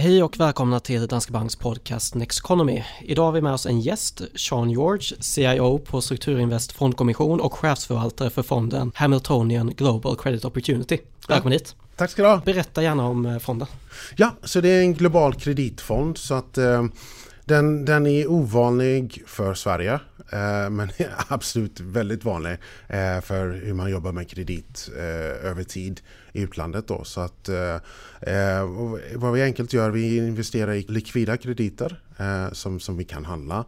Hej och välkomna till Danske Banks podcast Next Economy. Idag har vi med oss en gäst, Sean George, CIO på Strukturinvest Fondkommission och chefsförvaltare för fonden Hamiltonian Global Credit Opportunity. Välkommen hit! Tack ska du ha! Berätta gärna om eh, fonden. Ja, så det är en global kreditfond så att eh, den, den är ovanlig för Sverige men är absolut väldigt vanlig eh, för hur man jobbar med kredit eh, över tid i utlandet. Då. Så att, eh, eh, vad vi enkelt gör, vi investerar i likvida krediter eh, som, som vi kan handla.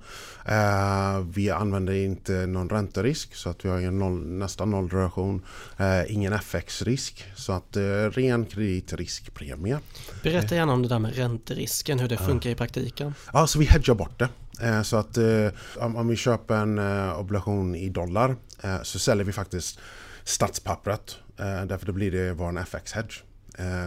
Eh, vi använder inte någon ränterisk så att vi har en noll, nästan noll relation. Eh, ingen FX-risk så att eh, ren kreditriskpremie. Berätta gärna om det där med ränterisken, hur det funkar i praktiken. Ja, så vi hedgar bort det. Eh, så att eh, om vi köper en eh, obligation i dollar så säljer vi faktiskt statspappret därför då blir det vår FX-hedge.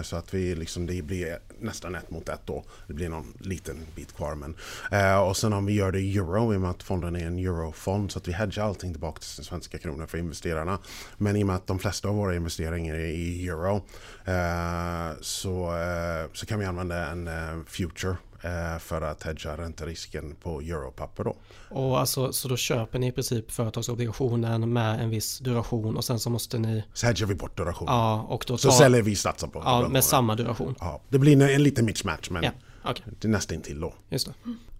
Så att vi liksom, det blir nästan ett mot ett då. Det blir någon liten bit kvar. Men, eh, och sen om vi gör det i euro i och med att fonden är en eurofond så att vi hedgar allting tillbaka till svenska kronor för investerarna. Men i och med att de flesta av våra investeringar är i euro så, så kan vi använda en future för att hedga ränterisken på europapper. Då. Och alltså, så då köper ni i princip företagsobligationen med en viss duration och sen så måste ni... Så hedgar vi bort durationen. Ja, och då tar... Så säljer vi statsen på Ja, med samma duration. Ja, det blir en liten mismatch men ja, okay. det är nästan till då. Just det.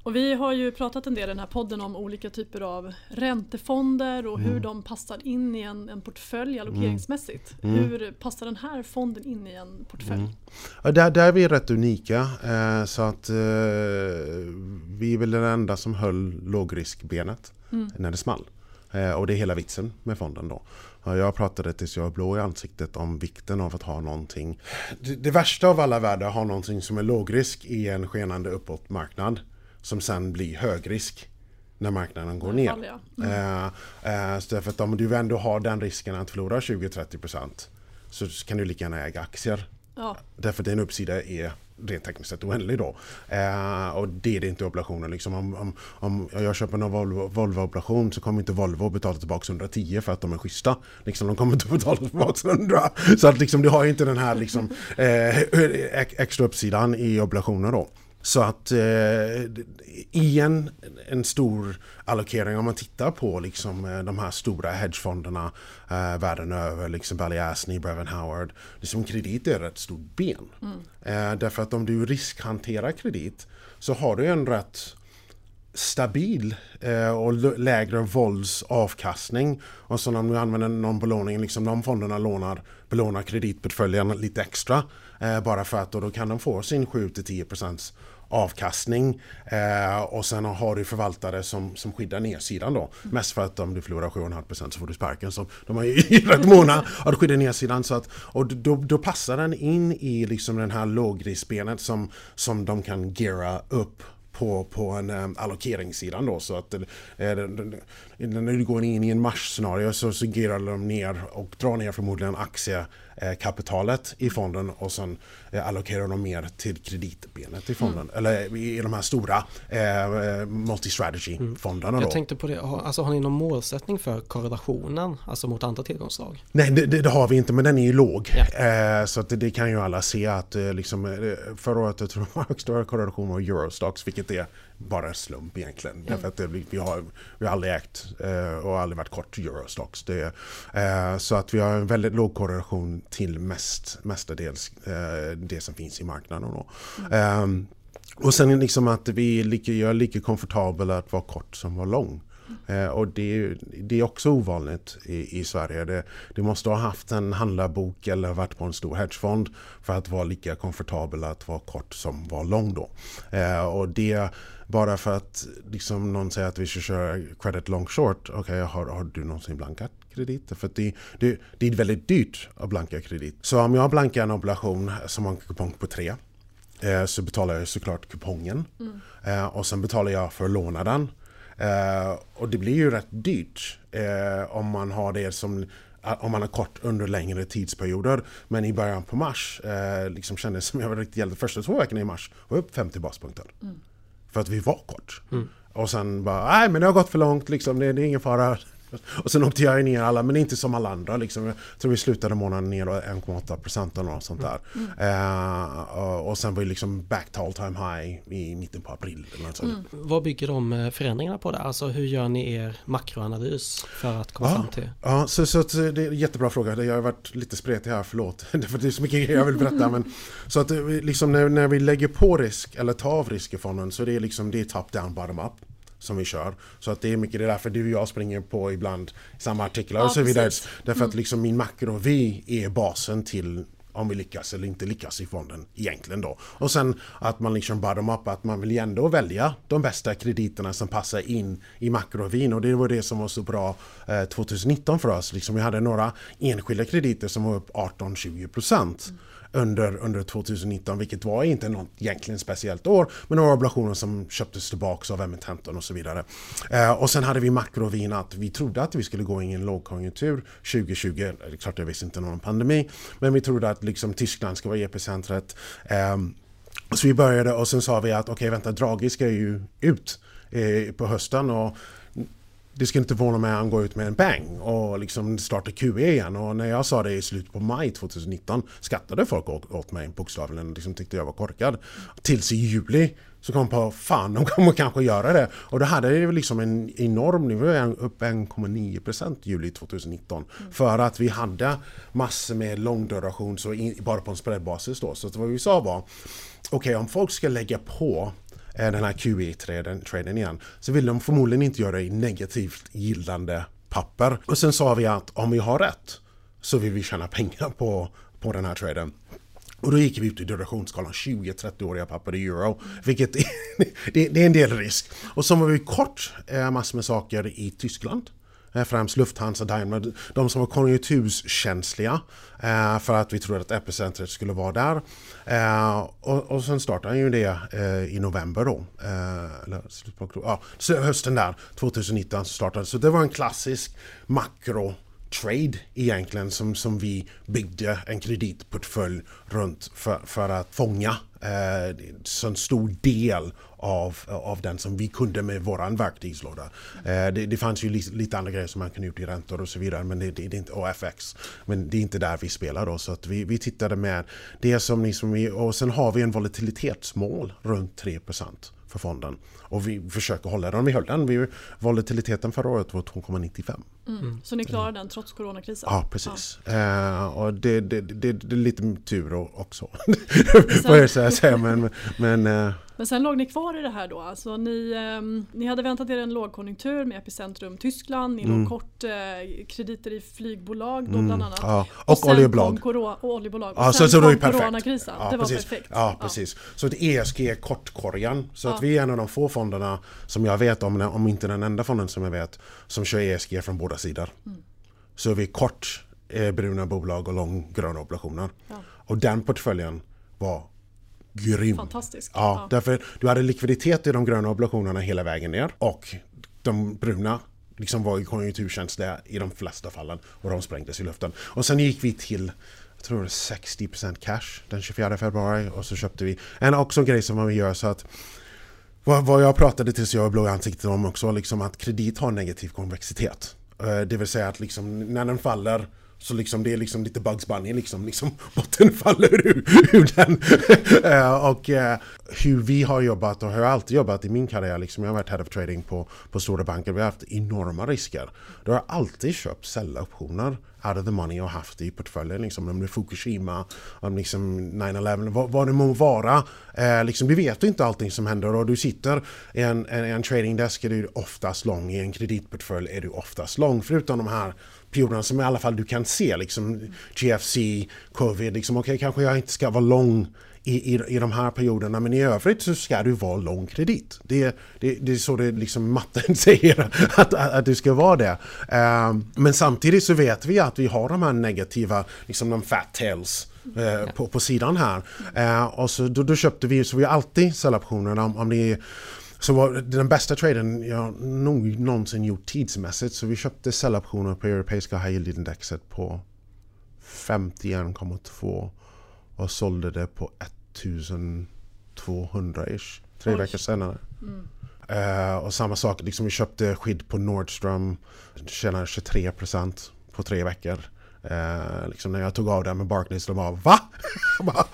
Och vi har ju pratat en del i den här podden om olika typer av räntefonder och mm. hur de passar in i en, en portfölj allokeringsmässigt. Mm. mm. Hur passar den här fonden in i en portfölj? Mm. Ja, där, där är vi rätt unika. Eh, så att eh, vi är väl den enda som höll lågriskbenet mm. när det small. Eh, och det är hela vitsen med fonden då. Jag pratade tills jag är blå i ansiktet om vikten av att ha någonting. Det, det värsta av alla världar har någonting som är lågrisk i en skenande uppåtmarknad som sen blir högrisk när marknaden går ner. Mm. Eh, eh, därför att om du ändå har den risken att förlora 20-30% så kan du lika gärna äga aktier. Ja. Därför att din uppsida är rent tekniskt sett oändlig då. Eh, och det är det inte obligationen. Liksom om, om, om jag köper en Volvo-oblation så kommer inte Volvo betala tillbaka 110 för att de är schyssta. Liksom, de kommer inte betala tillbaka 100. Så att liksom, du har inte den här liksom, eh, extra uppsidan i obligationer då. Så att eh, i en, stor allokering om man tittar på liksom, eh, de här stora hedgefonderna eh, världen över, liksom Balyasny, Brevin Howard. Liksom, kredit är ett stort ben. Mm. Eh, därför att om du riskhanterar kredit så har du en rätt stabil eh, och lägre våldsavkastning. Och så om du använder någon belåning, liksom de fonderna lånar, belånar kreditportföljen lite extra. Eh, bara för att då, då kan de få sin 7-10% avkastning eh, och sen har du förvaltare som, som skyddar nedsidan då. Mm. Mest för att om du förlorar 7,5% så får du sparken. Så de är ju rätt måna att skydda nedsidan. Så att, och då, då passar den in i liksom den här lågriskbenet som, som de kan geara upp på, på en um, allokeringssidan då så att eh, när du går in i en marsscenario så, så gerar de ner och drar ner förmodligen aktie kapitalet i fonden och sen eh, allokerar de mer till kreditbenet i fonden. Mm. Eller i de här stora eh, eh multi-strategy-fonderna. Mm. Jag tänkte på det, alltså har ni någon målsättning för korrelationen, alltså mot andra tillgångsslag? Nej, det, det, har vi inte, men den är ju låg. Ja. Eh, så att det, det, kan ju alla se att eh, liksom, förra året jag tror jag högsta korrelation var Eurostox, vilket är bara slump egentligen. Mm. Därför att det, vi, har, vi har aldrig ägt eh, och aldrig varit kort Eurostox. Det, eh, så att vi har en väldigt låg korrelation till mest, mestadels eh, det som finns i marknaden. Då. Mm. Um, och sen liksom att vi är lika, jag är lika komfortabel att vara kort som vara lång. Eh, och det, det, är också ovanligt i, i Sverige. Det, du måste ha haft en handlarbok eller varit på en stor hedgefond för att vara lika komfortabel att vara kort som vara lång då. Eh, och det bara för att liksom, någon säger att vi ska köra credit long short. Okej, okay, har, har du någonsin blankat kredit? För det, det, det är väldigt dyrt att blanka kredit. Så om jag blankar en obligation som har en kupong på 3 eh, så betalar jag såklart kupongen. Mm. Eh, och sen betalar jag för att låna den. Eh, och det blir ju rätt dyrt eh, om man har det som om man är kort under längre tidsperioder. Men i början på mars eh, liksom kändes som jag var riktigt gällde första två veckorna i mars var upp 50 baspunkter. Mm. För att vi var kort. Mm. Och sen bara, nej men det har gått för långt liksom, det, det är ingen fara. Och sen åkte jag ner alla, men inte som alla andra. Liksom. Jag tror vi slutade månaden ner 1,8 procent eller något sånt där. Mm. Uh, och sen var det liksom back to all time high i mitten på april. Eller något mm. Vad bygger de eh, förändringarna på det? Alltså hur gör ni er makroanalys för att komma ja, fram till? Ja, så, så det är en jättebra fråga. Jag har varit lite spretig här, förlåt. det är så mycket grejer jag vill berätta. men, så att liksom när, när vi lägger på risk eller tar av risk i fonden så det är liksom det är top down bottom up som vi kör. Så att det är mycket det är därför du och jag springer på ibland samma artiklar ja, och så vidare. Precis. Därför mm. att liksom min makro vi är basen till om vi lyckas eller inte lyckas i fonden egentligen då. Och sen att man liksom bottom up, att man vill ju ändå välja de bästa krediterna som passar in i makrovin och det var det som var så bra eh, 2019 för oss. Liksom vi hade några enskilda krediter som var upp 18-20% mm under, under 2019 vilket var inte något egentligen speciellt år men några obligationer som köptes tillbaka av emittenten och så vidare. Eh, och sen hade vi makrovin att vi trodde att vi skulle gå in i en lågkonjunktur 2020. Det är klart jag visste inte någon pandemi men vi trodde att liksom Tyskland ska vara epicentret. Eh, så vi började och sen sa vi att okej okay, vänta Draghi ska ju ut eh, på hösten och det ska inte vara mig att han går ut med en bang och liksom startar QE igen. Och när jag sa det i slutet på maj 2019 skattade folk åt mig bokstavligen. och Liksom tyckte jag var korkad. Tills i juli så kom på fan de kommer kanske göra det. Och då hade det liksom en enorm nivå, upp 1,9% juli 2019. Mm. För att vi hade massor med långduration så in, bara på en spreadbasis då. Så vad vi sa var okej okay, om folk ska lägga på Eh, den här QE-traden igen så vill de förmodligen inte göra det i negativt gillande papper. Och sen sa vi att om vi har rätt så vill vi tjäna pengar på, på den här traden. Och då gick vi ut i durationsskalan 20-30-åriga papper i euro, vilket är, det, det, är en del risk. Och så var vi kort eh, massor med saker i Tyskland. Eh, främst Lufthansa, Daimler, de som var konjunkturskänsliga eh, för att vi trodde att epicentret skulle vara där. Och, och sen startade ju det i november då, eller ja, hösten där 2019 startade. Så det var en klassisk makro trade egentligen som, som vi byggde en kreditportfölj runt för, för att fånga eh, så en stor del av, av den som vi kunde med våran verktygslåda. Eh, det, det fanns ju lite, lite, andra grejer som man kunde gjort i räntor och så vidare men det, det, det är inte, och FX. Men det är inte där vi spelar då så att vi, vi tittade med det som liksom vi, och sen har vi en volatilitetsmål runt 3% för fonden. Och vi försöker hålla den. Vi höll den. Vi, volatiliteten förra året var 2,95. Mm. mm. Så ni klarade den trots coronakrisen? Ja, precis. Ja. Uh, och det, det, det, det, är lite tur också. Jag säga. Men, men, uh, men sen låg ni kvar i det här då? Alltså ni, eh, ni hade väntat er en lågkonjunktur med epicentrum Tyskland, ni mm. låg kort eh, krediter i flygbolag då mm. bland annat. Ja. Och, och oljebolag. Corona, och oljebolag. Ja, och sen så, så kom coronakrisen. Ja, det precis. var perfekt. Ja, precis. Så ett ESG är kortkorgen. Så att vi är en av de få fonderna som jag vet om, om inte den enda fonden som jag vet, som kör ESG från båda sidor. Mm. Så är vi kort eh, bruna bolag och lång gröna obligationer. Och den portföljen var grym. Fantastisk. Ja, ja, därför du hade likviditet i de gröna obligationerna hela vägen ner och de bruna liksom var ju konjunkturkänsliga i de flesta fallen och de sprängdes i luften. Och sen gick vi till jag tror det 60% cash den 24 februari och så köpte vi en också grej som man gör så att vad, vad jag pratade tills jag blå i ansiktet om också liksom att kredit har negativ konvexitet. Eh, det vill säga att liksom när den faller så liksom det är liksom lite Bugs Bunny liksom, liksom botten faller ur, ur den. uh, och uh, hur vi har jobbat och hur jag alltid jobbat i min karriär, liksom, jag har varit head of trading på, på stora banker, vi har haft enorma risker. Då har jag alltid köpt säljoptioner out of the money och haft det i portföljen. Liksom, om det är Fukushima, om liksom 9-11, vad, vad det må vara. Eh, liksom, vi vet inte allting som händer och du sitter i en, en, en trading desk är du oftast lång, i en kreditportfölj är du oftast lång. Förutom de här perioderna som i alla fall du kan se, liksom GFC, covid, liksom okej okay, kanske jag inte ska vara lång i, i, i de här perioderna men i övrigt så ska du vara lång kredit. Det, det, det är så det liksom matten säger att, att, att du ska vara det. Uh, men samtidigt så vet vi att vi har de här negativa, liksom de fat tails uh, på, på sidan här. Uh, och så då, då, köpte vi, så vi har alltid säljoptioner om, om det är så var den bästa traden jag nog någonsin gjort tidsmässigt. Så vi köpte säljoptioner på europeiska high yield indexet på 51,2 och sålde det på 1200-ish tre Oj. veckor senare. Mm. Uh, och samma sak, liksom vi köpte skydd på Nordstrom, tjänade 23% på tre veckor. Uh, liksom när jag tog av den med Barclays, de bara VA?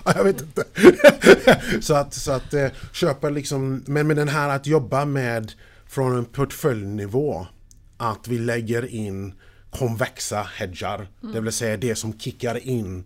jag vet inte. så att, så att uh, köpa liksom, men med den här att jobba med från en portföljnivå, att vi lägger in konvexa hedgar, mm. det vill säga det som kickar in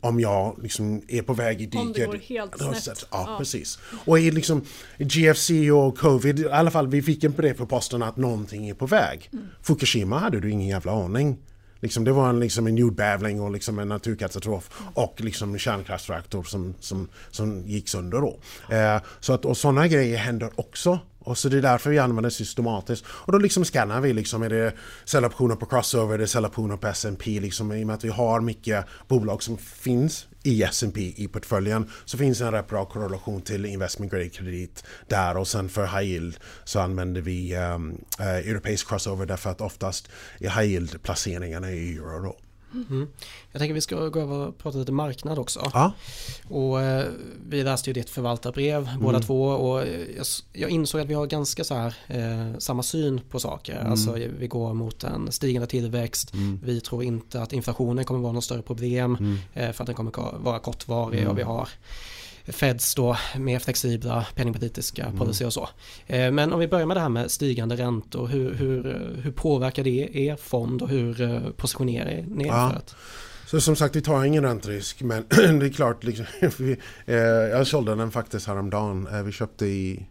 om jag liksom är på väg i diket. Om det går helt snett. Ja, ja, precis. Och i liksom GFC och covid, i alla fall vi fick en brev på posten att någonting är på väg. Mm. Fukushima hade du ingen jävla aning. Liksom, det var en, liksom en jordbävning och liksom en naturkatastrof och liksom en kärnkraftsreaktor som, som, som gick sönder då. Eh, så att, och sådana grejer händer också och så det är därför vi använder systematiskt. Och då liksom scannar vi liksom, är det säljoptioner på crossover, är det säljoptioner på S&P liksom i och med att vi har mycket bolag som finns i S&P i portföljen så finns en rätt bra korrelation till investment grade kredit där och sen för high yield så använder vi um, uh, europeisk crossover därför att oftast är high yield placeringarna i euro då. Mm. Jag tänker vi ska gå över och prata lite marknad också. Ja. Och, eh, vi läste ju ditt förvaltarbrev mm. båda två och jag, jag, insåg att vi har ganska så här, eh, samma syn på saker. Mm. Alltså vi går mot en stigande tillväxt. Mm. Vi tror inte att inflationen kommer vara något större problem mm. eh, för att den kommer vara kortvarig och mm. vi har Feds då mer flexibla penningpolitiska mm. policy och så. Eh, men om vi börjar med det här med stigande räntor, hur, hur, hur påverkar det er fond och hur eh, positionerar ni er ja. för att så som sagt, vi tar ingen ränterisk, men det är klart, liksom, vi, eh, jag sålde den faktiskt häromdagen. Eh, vi köpte i,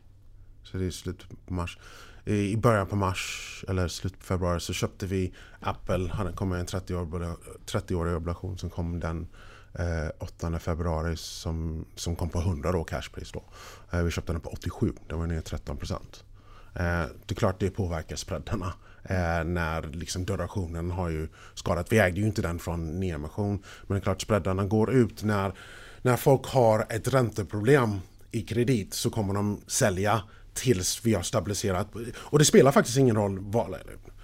så det är slutet på mars, i början på mars eller slutet på februari så köpte vi Apple, han kom med en 30-årig 30 obligation som kom den eh, 8 februari som, som kom på 100 då, cashpris. Då. Eh, vi köpte den på 87, den var ner 13 procent. Eh, det är klart det påverkar spreadarna. Eh, när liksom durationen har ju skadat. Vi ägde ju inte den från nyemission. Men det är klart spreadarna går ut när, när folk har ett ränteproblem i kredit så kommer de sälja tills vi har stabiliserat. Och det spelar faktiskt ingen roll vad,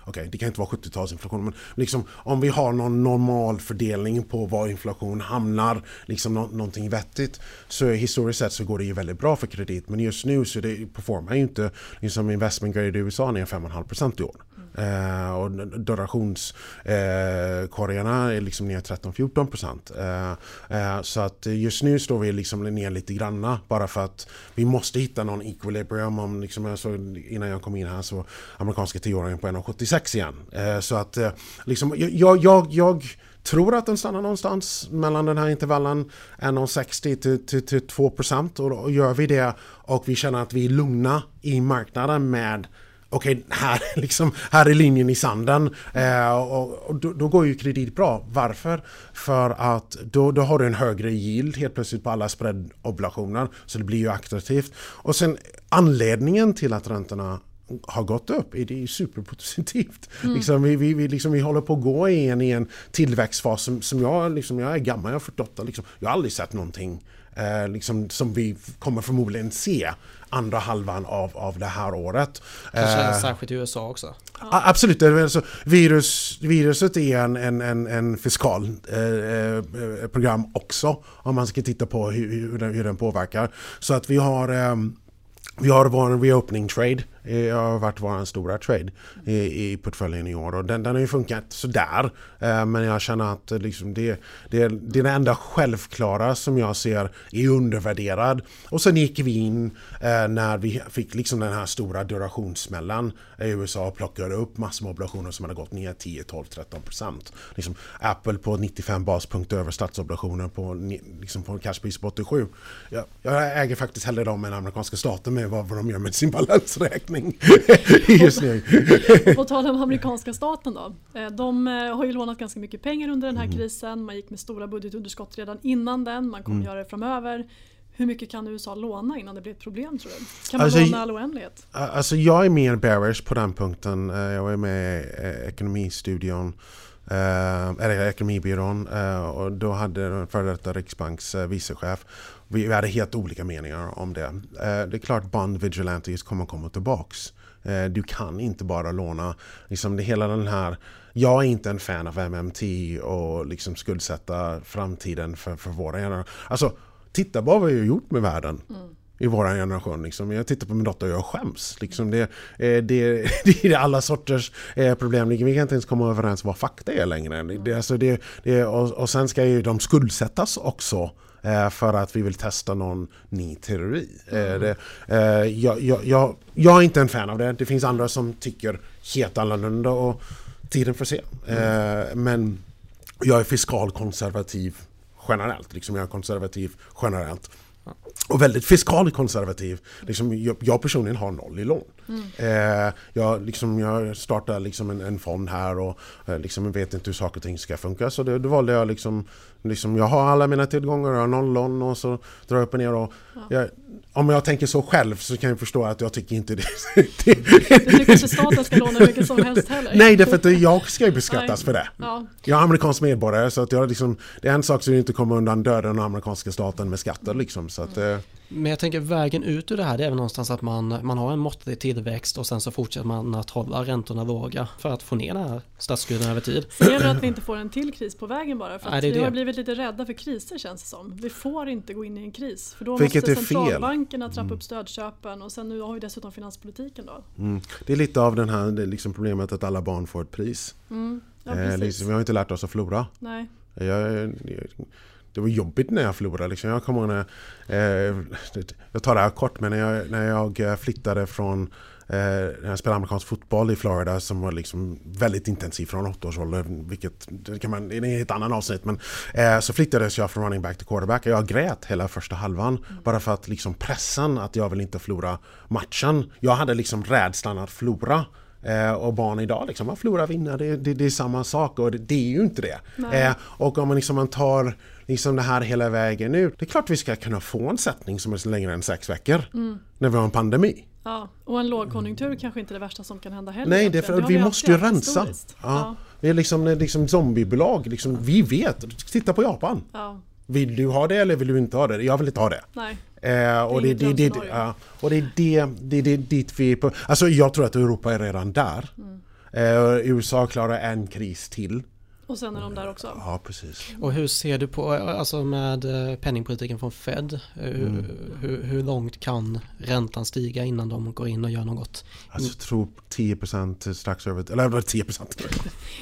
okay, det kan inte vara 70-talsinflation, men liksom, om vi har någon normal fördelning på var inflation hamnar, liksom nå någonting vettigt, så historiskt sett så går det ju väldigt bra för kredit. Men just nu så det performar ju inte, liksom investment grade i USA ner 5,5% i år. Eh, och durationskorgarna eh, är liksom ner 13-14 %. Eh, eh, så att just nu står vi liksom ner lite granna bara för att vi måste hitta någon equilibrium. Om liksom, alltså, innan jag kom in här så amerikanska tioåringen på 1,76 igen. Eh, så att eh, liksom, jag, jag, jag tror att den stannar någonstans mellan den här intervallen 1,60 till, till, till 2 procent och då gör vi det och vi känner att vi är lugna i marknaden med okej, okay, här, liksom, här är linjen i sanden. Eh, och, och då, då, går ju kredit bra. Varför? För att då, då har du en högre yield helt plötsligt på alla spreadobligationer. Så det blir ju attraktivt. Och sen anledningen till att räntorna har gått upp är det superpositivt. Mm. Liksom, vi, vi, vi, liksom, vi håller på att gå i en, i en tillväxtfas som, som jag, liksom, jag är gammal, jag är 48, liksom, jag har aldrig sett någonting eh, liksom, som vi kommer förmodligen se andra halvan av, av det här året. Kanske eh, särskilt i USA också? Ja. Absolut, alltså, virus, viruset är en, en, en, en fiskal eh, eh, program också om man ska titta på hur, hur, hur den påverkar. Så att vi har eh, vi har vår reopening trade Eh, jag har varit vår stora trade i, i portföljen i år och den, den har ju funkat sådär. Eh, men jag känner att eh, liksom det, det, det är det enda självklara som jag ser är undervärderad. Och sen gick vi in eh, när vi fick liksom den här stora durationssmällan i USA och plockade upp massor med obligationer som hade gått ner 10, 12, 13 procent. Liksom Apple på 95 baspunkter över statsobligationer på, liksom på cashpris på 87. Jag, jag äger faktiskt hellre dem än amerikanska staten med vad, vad de gör med sin balansräkning beräkning just nu. På tal om amerikanska staten då. Eh, de eh, har ju lånat ganska mycket pengar under den här mm. krisen. Man gick med stora budgetunderskott redan innan den. Man kommer mm. göra det framöver. Hur mycket kan USA låna innan det blir ett problem tror du? Kan man alltså, låna all oändlighet? Alltså jag är mer bearish på den punkten. Eh, jag var med i ekonomistudion eller ekonomibyrån och då hade den före detta Riksbanks vicechef vi hade helt olika meningar om det. Eh, det är klart Bond Vigilantes kommer komma tillbaks. Eh, du kan inte bara låna. Liksom det hela den här jag är inte en fan av MMT och liksom skuldsätta framtiden för, för våra generationer. Alltså, titta bara vad vi har gjort med världen. Mm. i vår generation. Liksom. Jag tittar på min dotter och jag skäms. Liksom. Det, eh, det, det är alla sorters problem. Vi kan inte ens komma överens vad fakta är längre. Det, alltså det, det, och, och sen ska ju de skuldsättas också för att vi vill testa någon ny teori. Mm. Det, jag, jag, jag, jag, är inte en fan av det. Det finns andra som tycker helt annorlunda och tiden får se. Mm. Men jag är fiskalkonservativ generellt. Liksom jag är konservativ generellt. Och väldigt fiskalkonservativ. Liksom, jag, jag personligen har noll i lån. Mm. Eh, jag, liksom, jag startade liksom en, en fond här och eh, liksom, vet inte hur saker och ting ska funka. Så då valde jag liksom, liksom, jag har alla mina tillgångar, jag har noll lån och så drar jag upp och ner. Och ja. jag, om jag tänker så själv så kan jag förstå att jag tycker inte det. du tycker inte staten ska låna mycket som helst heller? Nej, därför att jag ska ju beskattas för det. Ja. Jag är amerikansk medborgare så att jag liksom, det är en sak som inte kommer undan döden av amerikanska staten med skatter liksom. Så att, mm. Men jag tänker vägen ut ur det här det är väl någonstans att man, man har en måttlig tillväxt och sen så fortsätter man att hålla räntorna låga för att få ner den här statsskulden över tid. Ser du att vi inte får en till kris på vägen bara? För att Nej, vi har blivit lite rädda för kriser känns det som. Vi får inte gå in i en kris. För då Vilket måste centralbankerna trappa mm. upp stödköpen och sen nu har vi dessutom finanspolitiken då. Mm. Det är lite av den här det liksom problemet att alla barn får ett pris. Mm. Ja, eh, liksom, vi har inte lärt oss att förlora. Nej. Jag, jag, det var jobbigt när jag förlorade. Liksom. Jag kommer ihåg när, eh, jag tar det här kort, men när jag, när jag eh, flyttade från eh, när jag spelade amerikansk fotboll i Florida som var liksom väldigt intensiv från åtta års ålder. Vilket det kan man, det är ett annat avsnitt. Men, eh, så flyttades jag från running back till quarterback. Jag grät hela första halvan. Mm. Bara för att liksom pressen att jag vill inte förlora matchen. Jag hade liksom rädslan att förlora. Eh, och barn idag, liksom, man förlorar vinner, det, det, det, är samma sak och det, det är ju inte det. Eh, och om man, liksom, man tar liksom det här hela vägen ut. Det är klart vi ska kunna få en sättning som är längre än sex veckor. Mm. När vi har en pandemi. Ja, och en lågkonjunktur mm. kanske inte är det värsta som kan hända heller. Nej, det för, vi, vi måste ju rensa. Ja. ja. Vi är liksom, liksom zombiebolag. Liksom, vi vet. Titta på Japan. Ja. Vill du ha det eller vill du inte ha det? Jag vill inte ha det. Nej. Eh, och, det, det, det, ja, och det är det, det, det dit vi är på. Alltså jag tror att Europa är redan där. Mm. Eh, USA klarar en kris till. Och sen är de där också. Ja, precis. Och hur ser du på, alltså med eh, penningpolitiken från Fed? Hur, mm. hur, hur, långt kan räntan stiga innan de går in och gör något? Alltså jag tror 10% strax över, eller 10%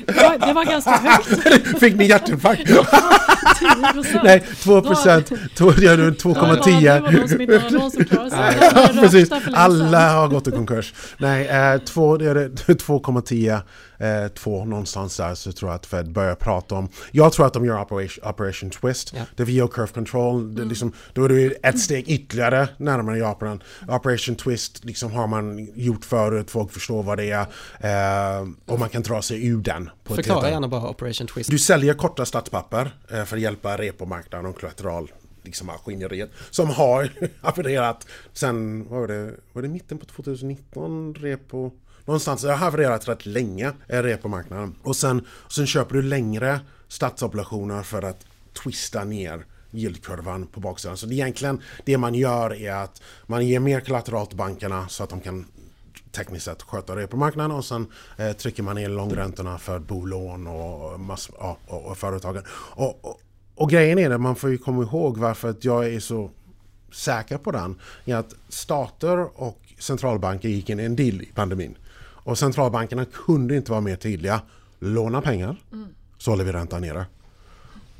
det var, det var ganska högt. Fick ni hjärtinfarkt? 10%? Nej, 2%, 2,10. Ja, det var de som inte har någon som klarar sig. Precis, alla har gått i konkurs. Nej, 2,10 eh, två någonstans där så tror jag att Fed börjar prata om, jag tror att de gör Operation, operation Twist, yeah. det är VO Curve Control, mm. det liksom, då är det ett steg ytterligare närmare Japan. Operation Twist liksom har man gjort förut, folk förstår vad det är eh, och man kan dra sig ur den. På Förklara gärna bara Operation Twist. Du säljer korta statspapper eh, för att hjälpa repomarknaden och kollateral liksom maskineriet som har havererat sen, vad var det, var det mitten på 2019 repo Någonstans, det har havererat rätt länge, repomarknaden. Och sen, sen köper du längre statsobligationer för att twista ner yieldkurvan på baksidan. Så det egentligen det man gör är att man ger mer kollateral till bankerna så att de kan tekniskt sett sköta det på marknaden och sen eh, trycker man ner långräntorna för bolån och, mass, ja, och, och företagen. Och, och, och, grejen är det, man får ju komma ihåg varför att jag är så säker på den, är att stater och centralbanker gick in i en deal i pandemin. Och centralbankerna kunde inte vara mer tydliga. Låna pengar mm. så håller vi räntan nere.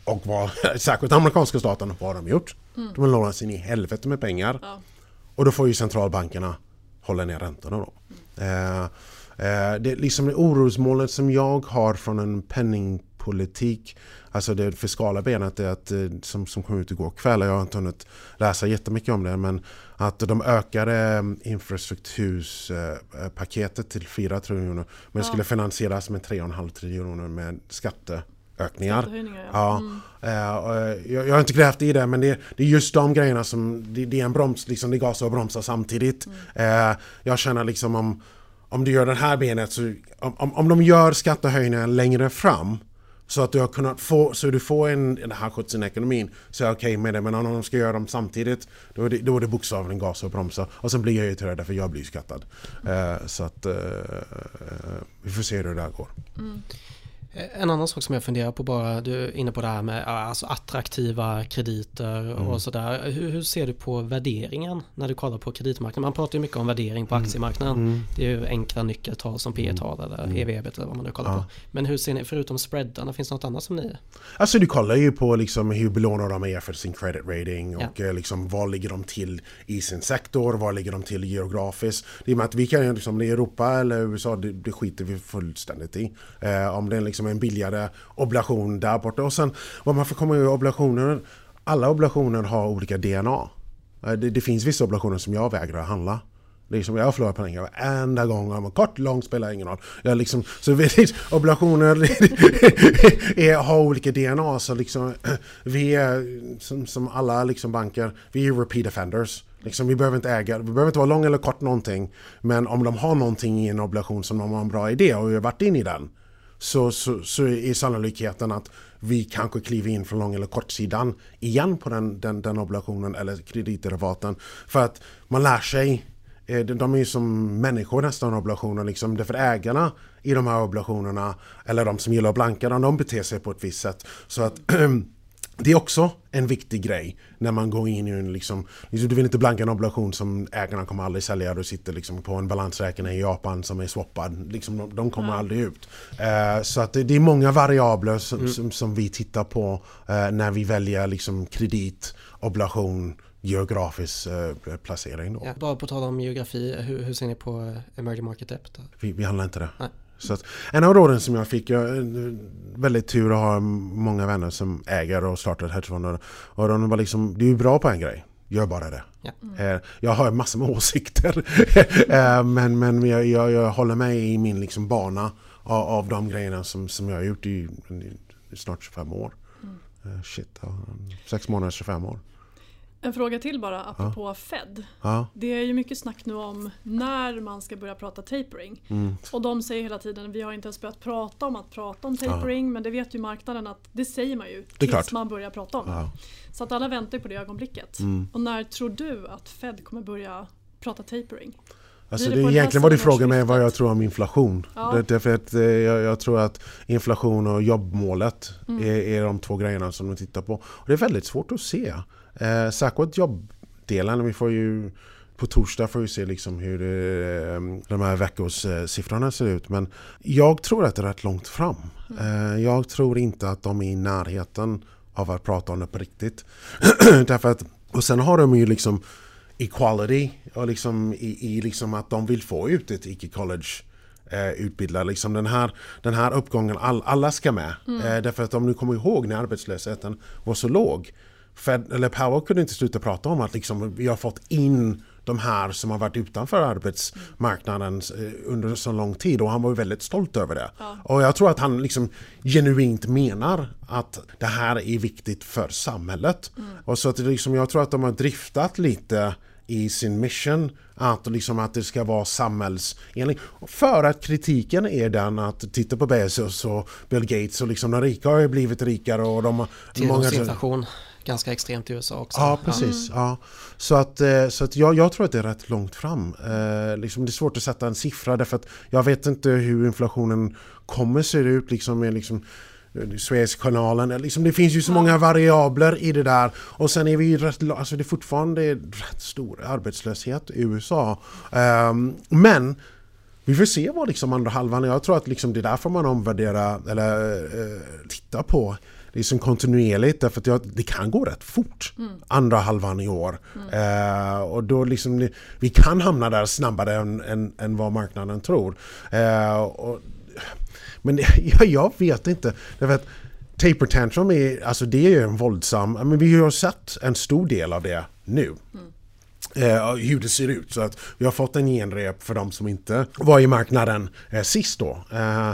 Och vad, särskilt amerikanska staten, vad har de gjort? Mm. De har lånat sin i helvete med pengar. Ja. Och då får ju centralbankerna hålla ner räntorna då. Mm. Eh, eh, det, liksom det orosmålet som jag har från en penningpolitik Alltså det fiskala benet är att, eh, som, som kom ut igår kväll, jag har inte hunnit läsa jättemycket om det, men att de ökade mm, infrastrukturspaketet till 4 triljoner men ja. skulle finansieras med 3,5 triljoner med skatteökningar. Ja. Mm. Uh, jag, jag, har inte grävt i det men det, det är just de grejerna som det, det, är en broms, liksom det gasar och bromsar samtidigt. Mm. Jag känner liksom om, om du gör det här benet så om, om, om de gör skattehöjningar längre fram så att du har kunnat få, så du får en, den här skjutsen i ekonomin så är jag okej okay med det. Men om de ska göra dem samtidigt då är det, då är det bokstavligen gas och bromsa. Och sen blir jag ju till för jag blir skattad. Uh, eh, så att uh, vi får se hur det där går. Mm. Eh, en annan sak som jag funderar på bara, du är inne på det här med alltså attraktiva krediter mm. och sådär. Hur, hur, ser du på värderingen när du kollar på kreditmarknaden? Man pratar ju mycket om värdering på mm. aktiemarknaden. Mm. Det är ju enkla nyckeltal som P tal eller mm. EV eller vad man nu kollar ja. på. Men hur ser ni, förutom spreadarna, finns det något annat som ni... Alltså du kollar ju på liksom hur belånade de är för sin credit rating och ja. Eh, liksom var ligger de till i sin sektor, var ligger de till geografiskt. Det är med att vi kan ju liksom, är Europa eller USA, det, det skiter vi fullständigt i. Eh, om det är liksom Liksom en billigare oblation där borta. Och sen vad man får komma ihåg oblationer, alla oblationer har olika DNA. Eh, det, det, finns vissa oblationer som jag vägrar handla. Det är som jag förlorar pengar varenda gång. Om kort, lång spelar ingen roll. Jag liksom, så vet, oblationer är, har olika DNA. Så liksom, vi är som, som alla liksom banker, vi är repeat offenders. Liksom, vi behöver inte äga, vi behöver inte vara lång eller kort någonting. Men om de har någonting i en obligation som de har en bra idé och vi har varit in i den. Så, så, så är sannolikheten att vi kanske kliver in från lång eller kortsidan igen på den, den, den obligationen eller kreditderivaten. För att man lär sig eh, de är ju som människor nästan obligationer liksom. Därför ägarna i de här obligationerna eller de som gillar att blanka de beter sig på ett visst sätt. Så att Det är också en viktig grej när man går in i en liksom, liksom, du vill inte blanka en obligation som ägarna kommer aldrig sälja. Du sitter liksom på en balansräkning i Japan som är swappad. Liksom, de, de kommer ja. aldrig ut. Uh, så att det, det, är många variabler som, mm. som, som vi tittar på uh, när vi väljer liksom kredit, obligation, geografisk uh, placering. Då. Ja, bara på tal om geografi, hur, hur ser ni på emerging market debt? Vi, vi handlar inte det. Nej. Så att, en av råden som jag fick, jag väldigt tur att ha många vänner som äger och startar hedgefonder. Och de var liksom, du är bra på en grej, gör bara det. Ja. Mm. Jag har massor med åsikter. Eh, men men jag, jag, jag, håller mig i min liksom bana av, av de grejerna som, som jag har gjort i, i snart 25 år. Mm. Eh, shit, sex månader, 25 år. En fråga till bara apropå ja. Fed. Ja. Det är ju mycket snack nu om när man ska börja prata tapering. Mm. Och de säger hela tiden vi har inte ens börjat prata om att prata om tapering ja. men det vet ju marknaden att det säger man ju tills klart. man börjar prata om det. Så att alla väntar på det ögonblicket. Mm. Och när tror du att Fed kommer börja prata tapering? Alltså det, det egentligen var det frågan med vad jag tror om inflation. Ja. Därför att eh, jag, jag, tror att inflation och jobbmålet mm. är, är de två grejerna som de tittar på. Och det är väldigt svårt att se. Eh, särskilt jobbdelen. Vi får ju på torsdag får vi se liksom hur det, eh, de här veckossiffrorna ser ut. Men jag tror att det är rätt långt fram. Mm. Eh, jag tror inte att de är i närheten av att prata om det på riktigt. Därför att, och sen har de ju liksom equality och liksom i, i liksom att de vill få ut ett icke-college eh. Liksom den, här, den här uppgången, all, alla ska med. Mm. Eh, därför att om du kommer ihåg när arbetslösheten var så låg Fed, eller Powell kunde inte sluta prata om att liksom, vi har fått in de här som har varit utanför arbetsmarknaden eh, under så lång tid och han var väldigt stolt över det. Ja. Och jag tror att han liksom genuint menar att det här är viktigt för samhället. Mm. Och så att liksom, jag tror att de har driftat lite i sin mission att, liksom att det ska vara samhällsenligt. För att kritiken är den att titta på Bezos och Bill Gates och liksom de rika har ju blivit rikare och de har... Tillgångsinflation ganska extremt i USA också. Ja, precis. Mm. Ja. Så, att, eh, så att jag, jag tror att det är rätt långt fram. Eh, liksom det är svårt att sätta en siffra därför att jag vet inte hur inflationen kommer se ut liksom med liksom eh, Suezkanalen. Liksom det finns ju så många variabler i det där. Och sen är vi ju rätt, alltså det är fortfarande rätt stor arbetslöshet i USA. Um, men vi får se vad liksom andra halvan, jag tror att liksom det är därför man omvärderar eller uh, titta på liksom kontinuerligt därför att jag, det kan gå rätt fort mm. andra halvan i år. Mm. Eh, och då liksom, vi kan hamna där snabbare än, än, än vad marknaden tror. Eh, och, men jag, jag vet inte. Därför att taper tantrum är, alltså det är en våldsam, men vi har sett en stor del av det nu. Mm. Eh, hur det ser ut. Så att vi har fått en genrep för de som inte var i marknaden eh, sist då. Eh,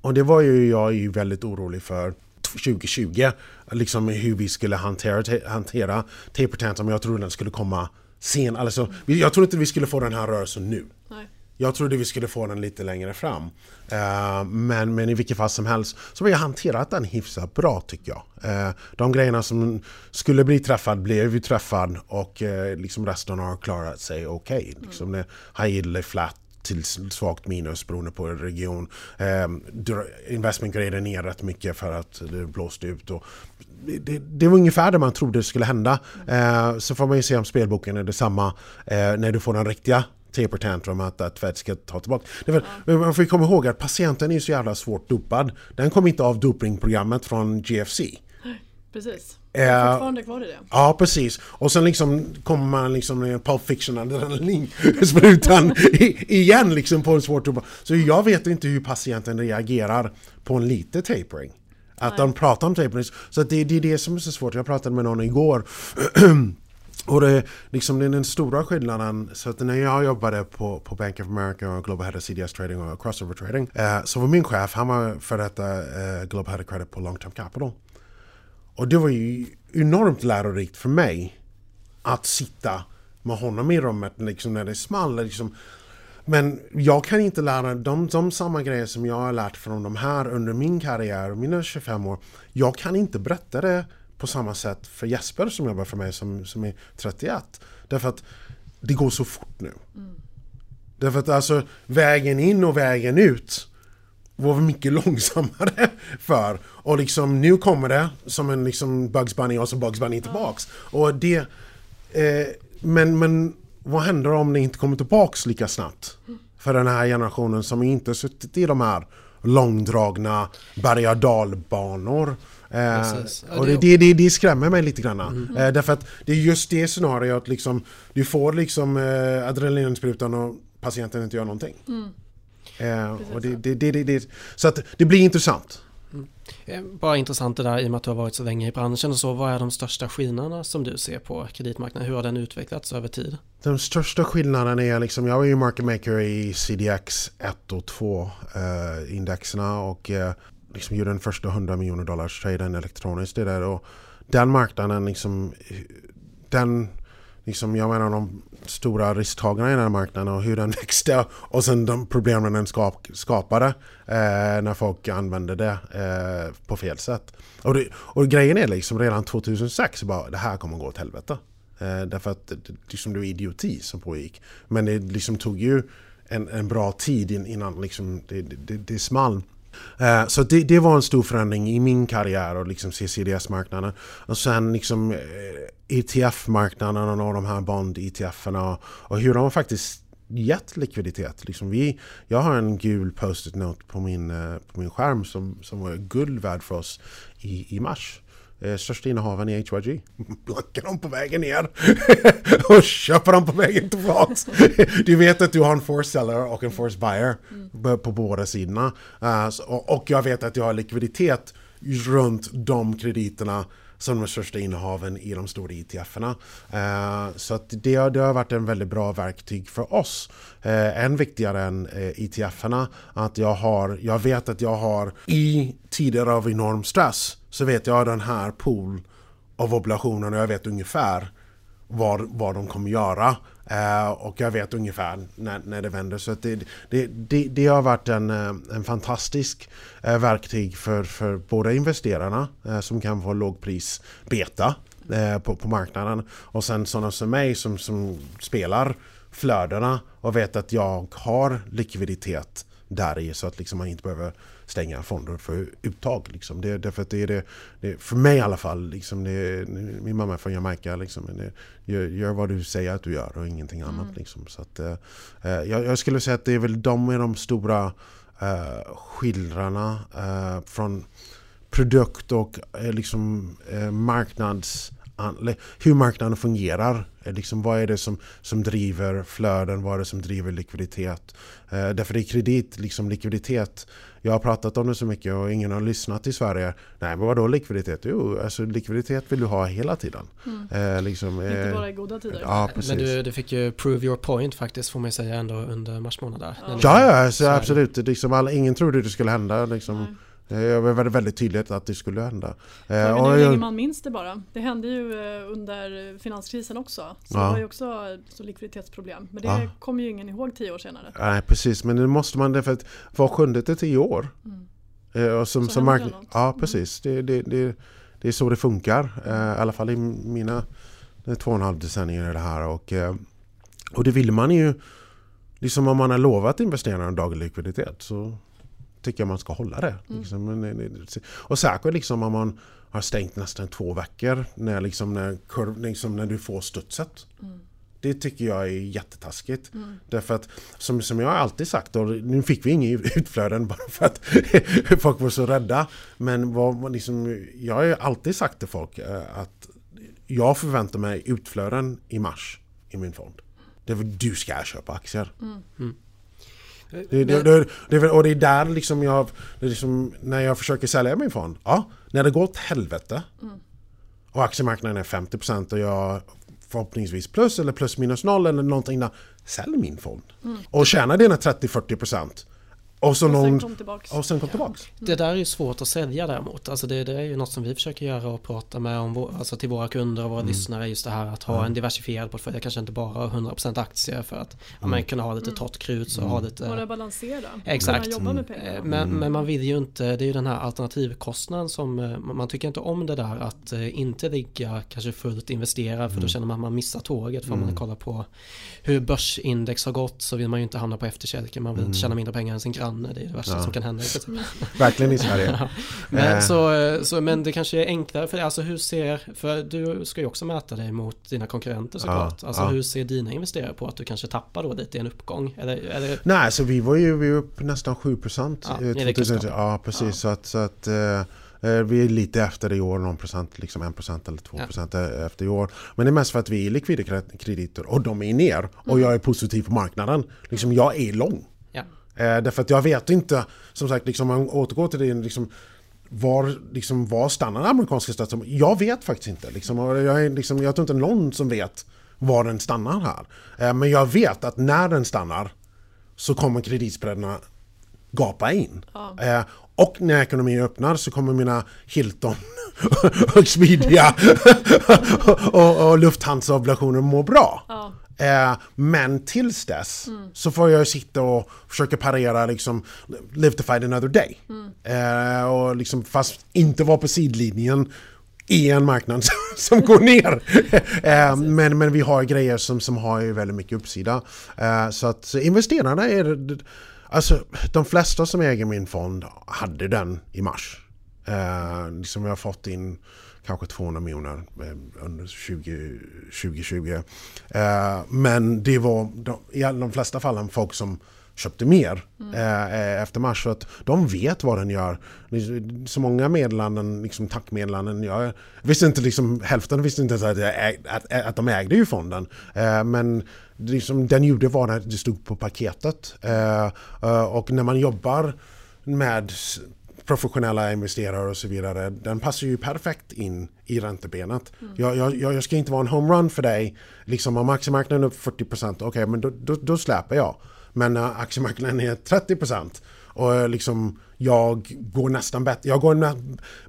och det var ju jag ju väldigt orolig för 2020. Liksom hur vi skulle hantera, hantera taper tantrum. Jag trodde den skulle komma sen. Alltså, jag trodde inte vi skulle få den här rörelsen nu. Nej. Jag trodde vi skulle få den lite längre fram. Uh, men, men i vilket fall som helst så har vi hanterat den hyfsat bra tycker jag. Uh, de grejerna som skulle bli träffad blev ju träffad och uh, liksom resten har klarat sig okej. Okay. Liksom mm. High yield är flat till svagt minus beroende på region. Eh, investment grade ner rätt mycket för att det blåste ut. Och det, det, var ungefär det man trodde skulle hända. Eh, så får man ju se om spelboken är detsamma eh, när du får den riktiga taper tantrum att, att Fed ska ta tillbaka. Ja. Man får komma ihåg att patienten är så jävla svårt dopad. Den kom inte av dopingprogrammet från GFC. Precis. Är fortfarande kvar i det. Ja, precis. Och sen liksom kommer man liksom med Pulp Fiction adrenalinsprutan igen liksom på en svår tuba. Så jag vet inte hur patienten reagerar på en lite tapering. Att Nej. de pratar om tapering. Så det, det är det som är så svårt. Jag pratade med någon igår Och det, liksom, det är den stora skillnaden. Så att när jag jobbade på, på Bank of America och Global Head of CDS Trading och Crossover Trading eh, så var min chef, han var för detta eh, Global Head of Credit på Long Term Capital. Och det var ju enormt lärorikt för mig att sitta med honom i rummet liksom när det small. Liksom. Men jag kan inte lära de, de samma grejer som jag har lärt från de här under min karriär, mina 25 år. Jag kan inte berätta det på samma sätt för Jesper som jobbar för mig som, som är 31. Därför att det går så fort nu. Mm. Därför att alltså vägen in och vägen ut var mycket långsammare för. Och liksom nu kommer det som en liksom Bugs Bunny och så Bugs Bunny tillbaks. Och det... Eh, men, men vad händer om det inte kommer tillbaks lika snabbt? För den här generationen som inte suttit i de här långdragna berg och dalbanor. Eh, och det, det, det, det, skrämmer mig lite grann. Mm. Eh, därför att det är just det scenariot liksom, du får liksom eh, adrenalinsprutan och patienten inte gör någonting. Mm. Eh, och det, det, det, det, så att det blir intressant. Mm. Eh, bara intressant det där i och med att du har varit så länge i branschen och så. Vad är de största skillnaderna som du ser på kreditmarknaden? Hur har den utvecklats över tid? Den största skillnaden är liksom, jag var ju market maker i CDX 1 och 2 eh, indexerna och eh, liksom gjorde den första 100 miljoner dollars traden elektroniskt. Det där. Och den marknaden liksom, den, liksom, jag menar de stora risktagarna i den här marknaden och hur den växte och sen de problemen den skap, skapade eh, när folk använde det eh, på fel sätt. Och, det, och grejen är liksom redan 2006 bara det här kommer gå åt helvete. Eh, därför att det, liksom, det var idioti som pågick. Men det liksom tog ju en, en bra tid innan liksom, det, det, det small. Eh, så det, det, var en stor förändring i min karriär och liksom CCDS-marknaden. Och sen liksom eh, ETF-marknaden och de här bond-ETFerna och hur de faktiskt gett likviditet. Liksom vi, jag har en gul post-it note på min, eh, på min skärm som, som var guld värd för oss i, i mars. Eh, största innehaven i HYG. Blankar dem på vägen ner och köper dem på vägen tillbaks. du vet att du har en force seller och en force buyer mm. på båda sidorna. Uh, och jag vet att jag har likviditet runt de krediterna som de största innehaven i de stora ETFerna. Eh, så att det, det har varit en väldigt bra verktyg för oss. Eh, än viktigare än eh, ETFerna att jag, har, jag vet att jag har i tider av enorm stress så vet jag den här pool av obligationer och jag vet ungefär vad, vad de kommer göra. Uh, och jag vet ungefär när, när det vänder. Så det, det, det, det, har varit en, eh, en fantastisk uh, verktyg för, för båda investerarna uh, som kan få lågpris beta på, på marknaden. Och sen sådana som mig som, som spelar flödena och vet att jag har likviditet där i så att liksom man inte behöver stänga fonder för uttag. Liksom. Det, därför att det är det, det, för mig i alla fall, liksom det, min mamma är från Jamaica, liksom, det, gör, gör, vad du säger att du gör och ingenting mm. annat. Liksom. Så att, eh, eh, jag, jag, skulle säga att det är väl de är de stora eh, skildrarna eh, från produkt och eh, liksom, eh, marknads hur marknaden fungerar. Eh, liksom, vad är det som, som driver flöden? Vad är det som driver likviditet? Eh, därför är kredit, liksom likviditet. Jag har pratat om det så mycket och ingen har lyssnat i Sverige. Nej, men vadå likviditet? Jo, alltså likviditet vill du ha hela tiden. Mm. Eh, liksom, eh, Inte bara i goda tider. Ja, precis. Men du, du fick ju prove your point faktiskt får man säga ändå under mars månad där. Ja, ja, ja så absolut. Liksom, all, ingen trodde det skulle hända. Liksom. Eh, det var väldigt tydligt att det skulle hända. Frågan är hur länge man minns det bara. Det hände ju eh, under finanskrisen också. Så ja. det var ju också så likviditetsproblem. Men det ja. kommer ju ingen ihåg tio år senare. Nej precis, men det måste man därför att var sjunde till tio år. Mm. Eh, och som, så som mark- Ja mm. precis, det, det, det, det, är så det funkar. I alla fall i mina två och en halv decennier i det här. Och, och det vill man ju liksom om man har lovat investerarna en daglig likviditet så tycker jag man ska hålla det. Mm. Liksom, och säkert liksom om man har stängt nästan två veckor när, liksom, när, kurv, liksom, när du får studset. Mm. Det tycker jag är jättetaskigt. Mm. Därför att som, som jag alltid sagt, och nu fick vi inga utflöden bara för att folk var så rädda. Men vad, liksom, jag har alltid sagt till folk eh, att jag förväntar mig utflöden i mars i min fond. Det är du ska köpa aktier. Mm. Det, det, det, och det är där liksom jag, liksom, när jag försöker sälja min fond. Ja, när det går åt helvete mm. och aktiemarknaden är 50% och jag förhoppningsvis plus eller plus minus noll eller någonting där. Sälj min fond. Mm. Och tjäna dina 30-40% och, så och sen kom tillbaks. Och sen kom tillbaks. Mm. Det där är ju svårt att sälja däremot. Alltså det, det, är ju något som vi försöker göra och prata med om, alltså till våra kunder och våra mm. lyssnare. Just det här att ha mm. en diversifierad portfölj. Kanske inte bara ha 100% aktier för att mm. man kunna ha lite mm. torrt krut. Så ha lite... Bara balansera. Exakt. Jobba med pengar. Eh, men, men man vill ju inte, det är ju den här alternativkostnaden som eh, man tycker inte om det där att eh, inte ligga kanske fullt investerad för då känner man att man missar tåget. För om man kollar på hur börsindex har gått så vill man ju inte hamna på efterkälken. Man vill inte tjäna mindre pengar än sin granne. Det är det värsta ja. som kan hända. Verkligen i Sverige. men, eh. så, så, men det kanske är enklare för alltså hur ser, för du ska ju också mäta dig mot dina konkurrenter såklart. Ja, alltså hur ser dina investerare på att du kanske tappar då lite i en uppgång? Eller, eller? Nej, så vi var ju vi var upp nästan 7 procent. Ja, 2000, ja, precis. Så att, så att uh, vi är lite efter i år, någon procent, liksom en procent eller två procent ja. efter i år. Men det är mest för att vi är likvida krediter och de är ner. Och mm. jag är positiv på marknaden. Liksom, jag är lång. Eh, därför att jag vet inte, som sagt, liksom, om man återgår till det, liksom, var, liksom, var stannar den amerikanska staten? Jag vet faktiskt inte. Liksom, jag, är, liksom, jag tror inte någon som vet var den stannar här. Eh, men jag vet att när den stannar så kommer kreditspreadarna gapa in. Ja. Eh, och när ekonomin öppnar så kommer mina Hilton och Expedia och, och Lufthansa-obligationer må bra. Ja. Eh, men tills dess mm. så får jag sitta och försöka parera liksom live to fight another day. Mm. Eh, och liksom, fast inte vara på sidlinjen i en marknad som går ner. eh, men, men vi har grejer som, som har väldigt mycket uppsida. Eh, så att investerarna är... Alltså de flesta som äger min fond hade den i mars. Eh, som jag har fått in kanske 200 miljoner eh, under 20, 2020. Eh, men det var i de flesta fallen folk som köpte mer mm. eh, efter mars. Så att de vet vad den gör. Så många meddelanden, liksom tackmeddelanden. Jag visste inte liksom, hälften visste inte att, äg, att, att de ägde ju fonden. Eh, men liksom, den gjorde vad det stod på paketet. Eh, och när man jobbar med professionella investerare och så vidare, den passar ju perfekt in i räntebenet. Mm. Jag, jag, jag ska inte vara en homerun för dig. Liksom om aktiemarknaden är upp 40% okej okay, men då, då, då släpper jag. Men när aktiemarknaden är 30% och eh, liksom jag går nästan bättre, jag går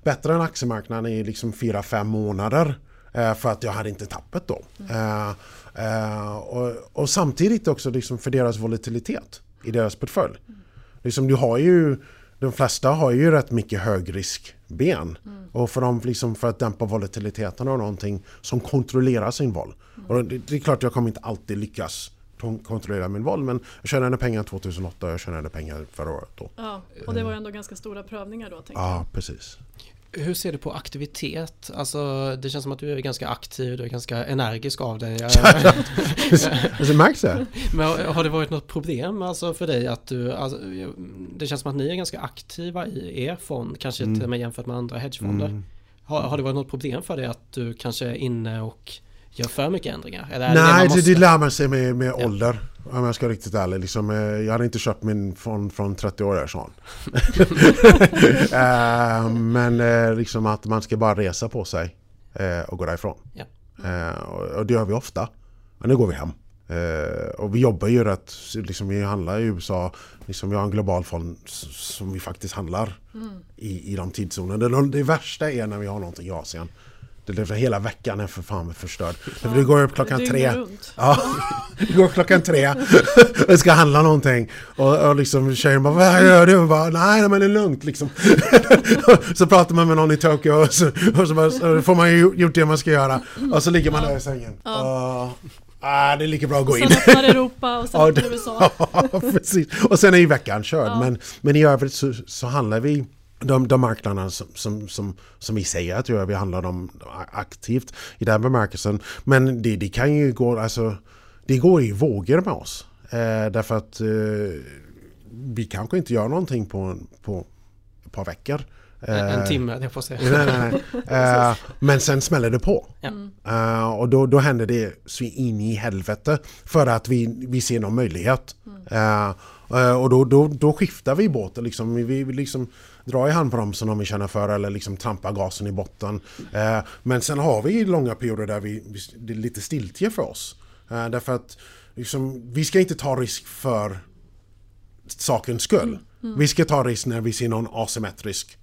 bättre än aktiemarknaden i liksom 4-5 månader eh, för att jag hade inte tappet då. Mm. Uh, uh, och, och, samtidigt också liksom för deras volatilitet i deras portfölj. Mm. Liksom du har ju de flesta har ju rätt mycket högriskben. Mm. Och för, dem, liksom för att dämpa volatiliteten av någonting som kontrollerar sin val. Mm. Och det, det, är klart jag kommer inte alltid lyckas kontrollera min val men jag tjänade pengar 2008 och jag tjänade pengar förra året. Då. Ja, och det var ändå ganska stora prövningar då? Ja, precis. Hur ser du på aktivitet? Alltså det känns som att du är ganska aktiv, du är ganska energisk av dig. det märks det. Men har det varit något problem alltså för dig att du, alltså, det känns som att ni är ganska aktiva i er fond, kanske mm. till och med jämfört med andra hedgefonder. Mm. Har, har det varit något problem för dig att du kanske är inne och gör för mycket ändringar? Eller Nej, det, det lär man sig med, med ja. ålder. Om jag ska vara riktigt ärlig. Liksom, eh, jag hade inte köpt min från, från 30 år därifrån. uh, men uh, liksom att man ska bara resa på sig uh, och gå därifrån. Ja. och, och det gör vi ofta. Men nu går vi hem. och vi jobbar ju rätt, liksom vi handlar i USA, liksom vi har en global fond som vi faktiskt handlar mm. i, i de tidszonerna. Det, det värsta är när vi har någonting i Asien. Det är hela veckan är för fan förstörd. Ja, det går upp klockan tre. Ja, det går upp klockan tre. och ska handla någonting. Och, och liksom tjejen bara Vad gör du? Och bara, Nej men det är lugnt liksom. så pratar man med någon i Tokyo och så, och så, bara, så får man ju gjort det man ska göra. Och så ligger man där i sängen. Ja. ah, det är lika bra att gå in. Sen öppnar Europa och sen öppnar USA. ja, precis. Och sen är ju veckan körd. Ja. Men, men i övrigt så, så handlar vi de, de marknaderna som, som, som, som vi säger att vi handlar om aktivt i den bemärkelsen. Men det, det kan ju gå, alltså, det går i vågor med oss. Eh, därför att eh, vi kanske inte gör någonting på, på ett par veckor. En, eh, timme, det får se. Nej, nej, nej. Uh, men sen smäller det på. Mm. Uh, och då, då händer det så in i helvete för att vi, vi ser någon möjlighet. Mm. Och då, då, då skiftar vi båten. Liksom. Vi, vi liksom drar i handbromsen om vi känner för eller liksom trampar gasen i botten. men sen har vi långa perioder där vi, det är lite stiltje för oss. därför att liksom, vi ska inte ta risk för sakens skull. Mm. Mm. Vi ska ta risk när vi ser någon asymmetrisk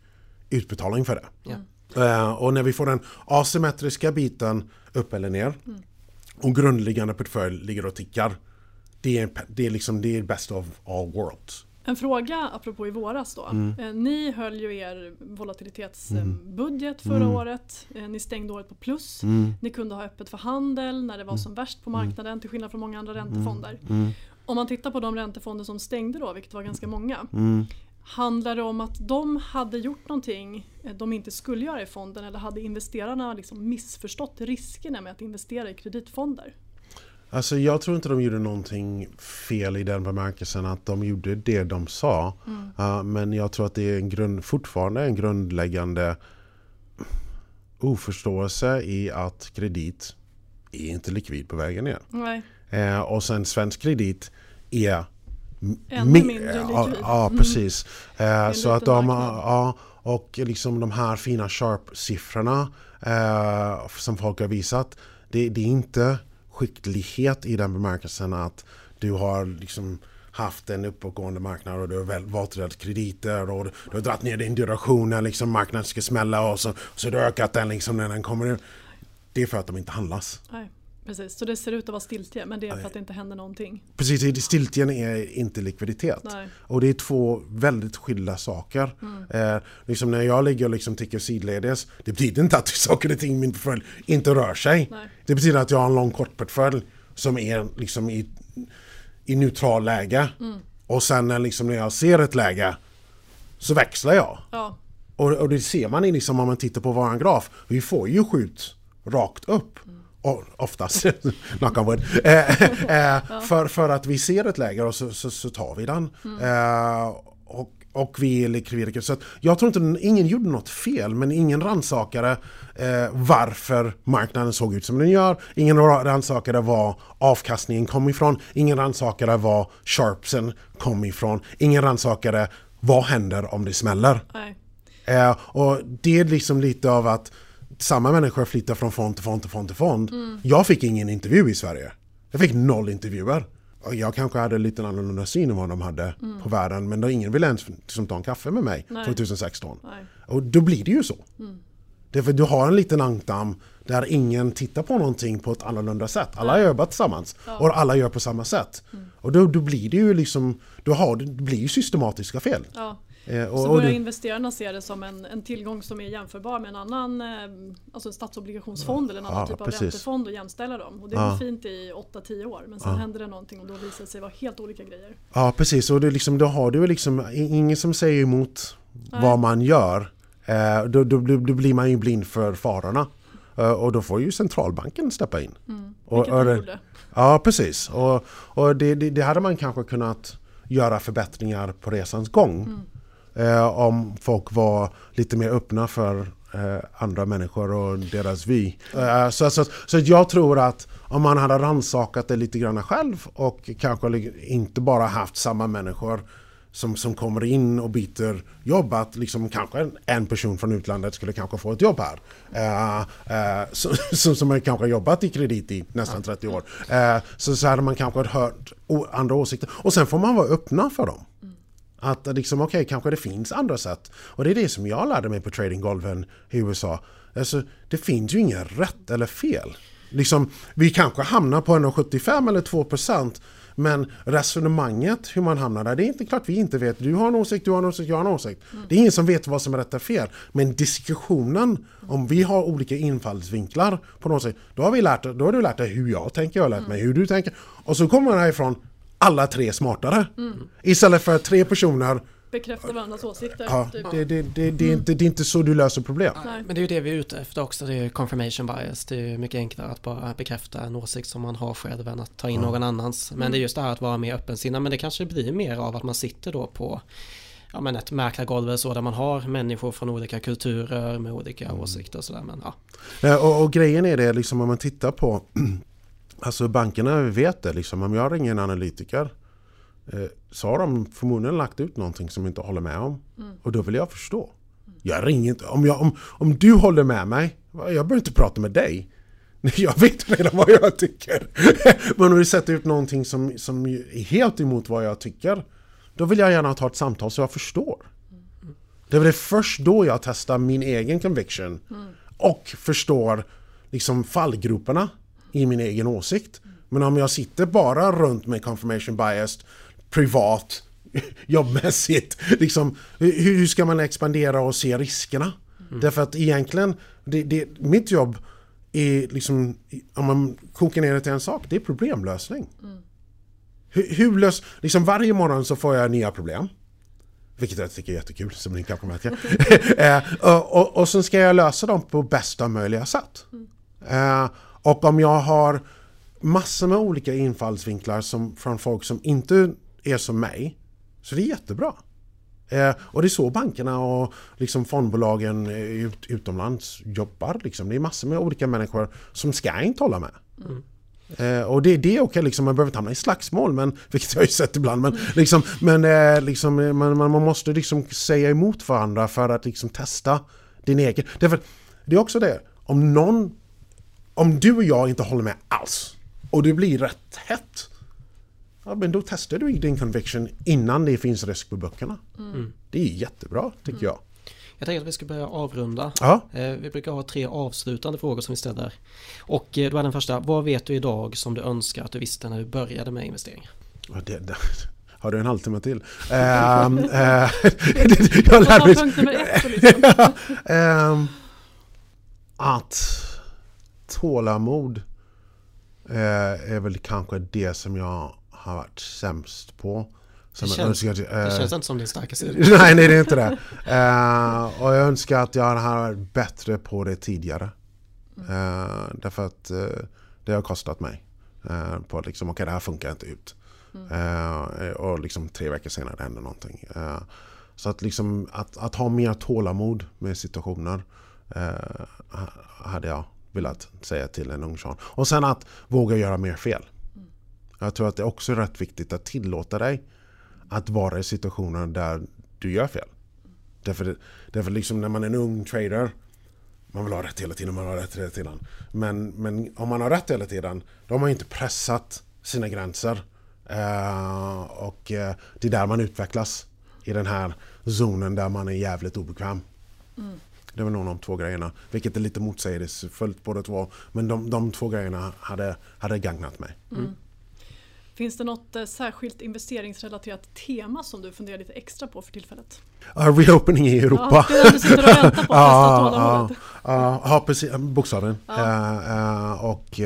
utbetalning för det. Uh, och när vi får den asymmetriska biten upp eller ner mm. och grundläggande portfölj ligger och tickar. Det är, det är liksom det är best of all worlds. En fråga apropå i våras då. Mm. Eh, ni höll ju er volatilitetsbudget mm. förra mm. året. Eh, ni stängde året på plus. Mm. Ni kunde ha öppet för handel när det var mm. som värst på marknaden till skillnad från många andra räntefonder. Om man tittar på de räntefonder som stängde då, vilket var ganska många. Handlar det om att de hade gjort någonting eh, de inte skulle göra i fonden eller hade investerarna liksom missförstått riskerna med att investera i kreditfonder? Alltså jag tror inte de gjorde någonting fel i den bemärkelsen att de gjorde det de sa. Mm. Uh, men jag tror att det är en grund, fortfarande en grundläggande oförståelse i att kredit är inte likvid på vägen ner. Uh, och sen svensk kredit är Ännu mindre likvid. Ja, mm. precis. Mm. så att de, ja, och liksom de här fina sharp-siffrorna eh, som folk har visat. Det, det, är inte skicklighet i den bemärkelsen att du har liksom haft en uppåtgående marknad och du har valt rätt krediter och du har dragit ner din duration när liksom marknaden ska smälla och så, så du har ökat den liksom när den kommer in. Det är för att de inte handlas. Nej. Precis, så det ser ut att vara stiltje men det är för att det inte händer någonting. Precis, stiltjen är inte likviditet. Nej. Och det är två väldigt skilda saker. Mm. Eh, liksom när jag ligger och liksom tickar sidledes, det betyder inte att saker och ting i min portfölj inte rör sig. Nej. Det betyder att jag har en lång kortportfölj som är liksom i, i neutral läge. Mm. Och sen när, liksom när jag ser ett läge så växlar jag. Ja. Och, och, det ser man liksom om man tittar på våran graf. Vi får ju skjut rakt upp. Oftast, knock on wood, eh, eh, för, för att vi ser ett läge och så, så, så tar vi den. Mm. Eh, och, och vi är likvidiker. Så jag tror inte ingen gjorde något fel, men ingen rannsakade eh, varför marknaden såg ut som den gör. Ingen rannsakade var avkastningen kom ifrån. Ingen rannsakade var sharpsen kom ifrån. Ingen rannsakade vad händer om det smäller. Eh, och det är liksom lite av att samma människor flyttar från fond till fond till fond till fond. Mm. Jag fick ingen intervju i Sverige. Jag fick noll intervjuer. Jag kanske hade lite annorlunda syn än vad de hade mm. på världen. Men då ingen ville ens liksom, ta en kaffe med mig Nej. 2016. Nej. Och då blir det ju så. Mm. Därför du har en liten ankdamm där ingen tittar på någonting på ett annorlunda sätt. Alla har jobbat tillsammans ja. och alla gör på samma sätt. Mm. Och då, då, blir det ju liksom, då har, det blir ju systematiska fel. Ja. Eh, och, så börjar du... investerarna se det som en, en tillgång som är jämförbar med en annan eh, alltså en statsobligationsfond eller en annan ja, typ av precis. räntefond och jämställa dem. Och det är ja. fint i 8-10 år men sen ja. händer det någonting och då visar det sig vara helt olika grejer. Ja precis och det liksom, då har du liksom ingen som säger emot Nej. vad man gör. Eh, då, då, då, blir man ju blind för farorna. Eh, och då får ju centralbanken steppa in. Mm, och, och det, gjorde. Ja precis och, och det, det, det, hade man kanske kunnat göra förbättringar på resans gång. Mm eh, om folk var lite mer öppna för eh, andra människor och deras vy. Eh, så, så, så jag tror att om man hade rannsakat det lite grann själv och kanske inte bara haft samma människor som, som kommer in och byter jobb att liksom kanske en person från utlandet skulle kanske få ett jobb här. Uh, uh, som, som kanske jobbat i kredit i nästan 30 år. Uh, så, så hade man kanske hört andra åsikter. Och sen får man vara öppna för dem. Att liksom, okej, okay, kanske det finns andra sätt. Och det är det som jag lärde mig på tradinggolven i USA. Alltså, det finns ju inget rätt eller fel. Liksom, vi kanske hamnar på 1,75 eller 2 procent. Men resonemanget, hur man hamnar där, det är inte klart vi inte vet. Du har en åsikt, du har en åsikt, jag har en åsikt. Mm. Det är ingen som vet vad som är rätt och fel. Men diskussionen, om vi har olika infallsvinklar på något sätt, då har, vi lärt, då har du lärt dig hur jag tänker, jag har lärt mig hur du tänker. Och så kommer man härifrån alla tre smartare. Mm. Istället för tre personer bekräfta varandras åsikter. Ja, typ. det, det, det, det, är inte, det är inte så du löser problem. Nej. Men det är ju det vi är ute efter också, det är confirmation bias. Det är mycket enklare att bara bekräfta en åsikt som man har själv än att ta in ja. någon annans. Men mm. det är just det här att vara mer öppensinnad. Men det kanske blir mer av att man sitter då på ja, men ett mäklargolv eller så där man har människor från olika kulturer med olika mm. åsikter och sådär. Men, ja. Och, och, grejen är det liksom om man tittar på Alltså bankerna vet det liksom. Om jag ringer en analytiker Eh, så har de förmodligen lagt ut någonting som jag inte håller med om. Mm. Och då vill jag förstå. Jag ringer inte. Om, jag, om, om du håller med mig, jag behöver inte prata med dig. Jag vet redan vad jag tycker. Men om du sätter ut någonting som, som är helt emot vad jag tycker, då vill jag gärna ta ett samtal så jag förstår. Mm. Det är först då jag testar min egen conviction mm. och förstår liksom fallgroparna i min egen åsikt. Men om jag sitter bara runt med confirmation bias privat, jobbmässigt. Liksom, hur ska man expandera och se riskerna? Mm. Därför att egentligen, det, det, mitt jobb är liksom, om man kokar ner det till en sak, det är problemlösning. Mm. Hur, hur lös, liksom varje morgon så får jag nya problem. Vilket jag tycker är jättekul, som ni kanske märker. eh, och, och, och sen ska jag lösa dem på bästa möjliga sätt. Mm. Eh, och om jag har massor med olika infallsvinklar som, från folk som inte är som mig. Så det är jättebra. Eh, och det är så bankerna och liksom fondbolagen ut, utomlands jobbar. Liksom. Det är massor med olika människor som ska inte hålla med. Mm. Eh, och det, det är okej, liksom, man behöver inte hamna i slagsmål, men, vilket jag har ju sett ibland. Men, mm. liksom, men eh, liksom, man, man, måste liksom säga emot varandra för att liksom, testa din egen. Därför, det är också det, om någon, om du och jag inte håller med alls och det blir rätt hett Ja, men då testar du din conviction innan det finns risk på böckerna. Mm. Det är jättebra tycker mm. jag. Jag tänker att vi ska börja avrunda. Ja. Eh, vi brukar ha tre avslutande frågor som vi ställer. Och eh, då är den första, vad vet du idag som du önskar att du visste när du började med investeringar? Ja, det, det, har du en halvtimme till? uh, uh, jag lär mig... uh, att tålamod är väl kanske det som jag har varit sämst på. Som det, känns, önskar, uh, det känns inte som din starka sida. nej, nej, det är inte det. Uh, och jag önskar att jag hade varit bättre på det tidigare. Uh, därför att uh, det har kostat mig. Uh, på att liksom, okej okay, det här funkar inte ut. Mm. och liksom tre veckor senare händer någonting. så att, liksom, att, att ha mer tålamod med situationer hade jag velat säga till en ung Sean. Och sen att våga göra mer fel. Jag tror att det också är rätt viktigt att tillåta dig att vara i situationer där du gör fel. Därför, därför liksom när man är en ung trader man vill ha rätt hela tiden, man vill ha rätt hela tiden. Men, men om man har rätt hela tiden, då har man inte pressat sina gränser. Eh, och eh, det är där man utvecklas. I den här zonen där man är jävligt obekväm. Mm. Det var nog de två grejerna. Vilket är lite motsägelsefullt båda två. Men de, de två grejerna hade, hade gagnat mig. Mm. Finns det något eh, särskilt investeringsrelaterat tema som du funderar lite extra på för tillfället? Uh, reopening i Europa. Ja, det är det du sitter och väntar på. Ja, ja, precis. Bokstavligen. Uh, uh, och,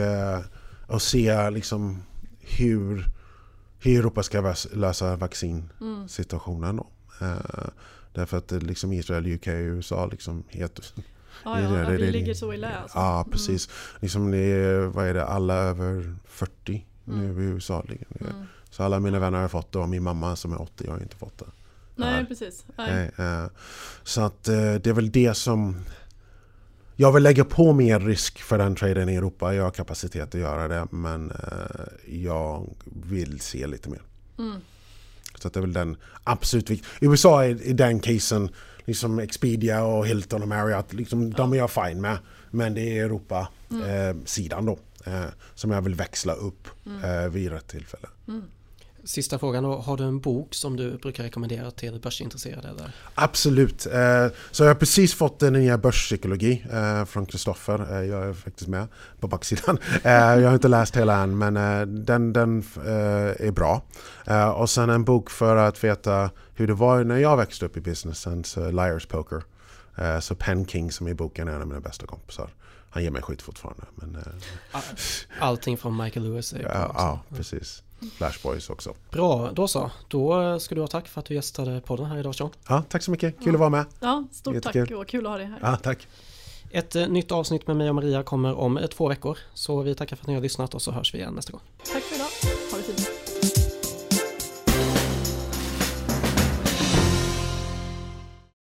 och se liksom hur, hur Europa ska lösa vaccinsituationen. Då. Därför att liksom Israel, UK och USA liksom helt Ja, ja, det, det, vi ligger så illa alltså. Ja, precis. Mm. Liksom det är, vad är det, alla över 40 nu mm. i USA. Mm. Så alla mina vänner har fått det och min mamma som är 80 har inte fått det. Nej, precis. Nej. Eh, så att eh, det är väl det som... Jag vill lägga på mer risk för den traden i Europa. Jag har kapacitet att göra det men eh, jag vill se lite mer. Mm. Så att det är väl den absolut viktiga. USA är i den casen, liksom Expedia och Hilton och Marriott, liksom, ja. de är jag fine med. Men det är Europa-sidan mm. då. Eh, som jag vill växla upp mm. eh, vid rätt tillfälle. Mm. Sista frågan har du en bok som du brukar rekommendera till börsintresserade? Eller? Absolut, eh, så jag har precis fått en nya börspsykologi eh, från Kristoffer, eh, jag är faktiskt med på backsidan. Jag har inte läst hela än men den, den är bra. Och sen en bok för att veta hur det var när jag växte upp i businessen, så Liars Poker. Så Penn King som i boken är en av mina bästa kompisar. Han ger mig skit fortfarande. Men, Allting från Michael Lewis är ja, ja, precis. Flash Boys också. Bra, då så. Då ska du ha tack för att du gästade podden här idag Sean. Ja, tack så mycket. Kul ja. att vara med. Ja, stort Jättekul. tack och kul att ha dig här. Ja, tack. Ett eh, nytt avsnitt med mig och Maria kommer om eh, två veckor. Så vi tackar för att ni har lyssnat och så hörs vi igen nästa gång. Tack för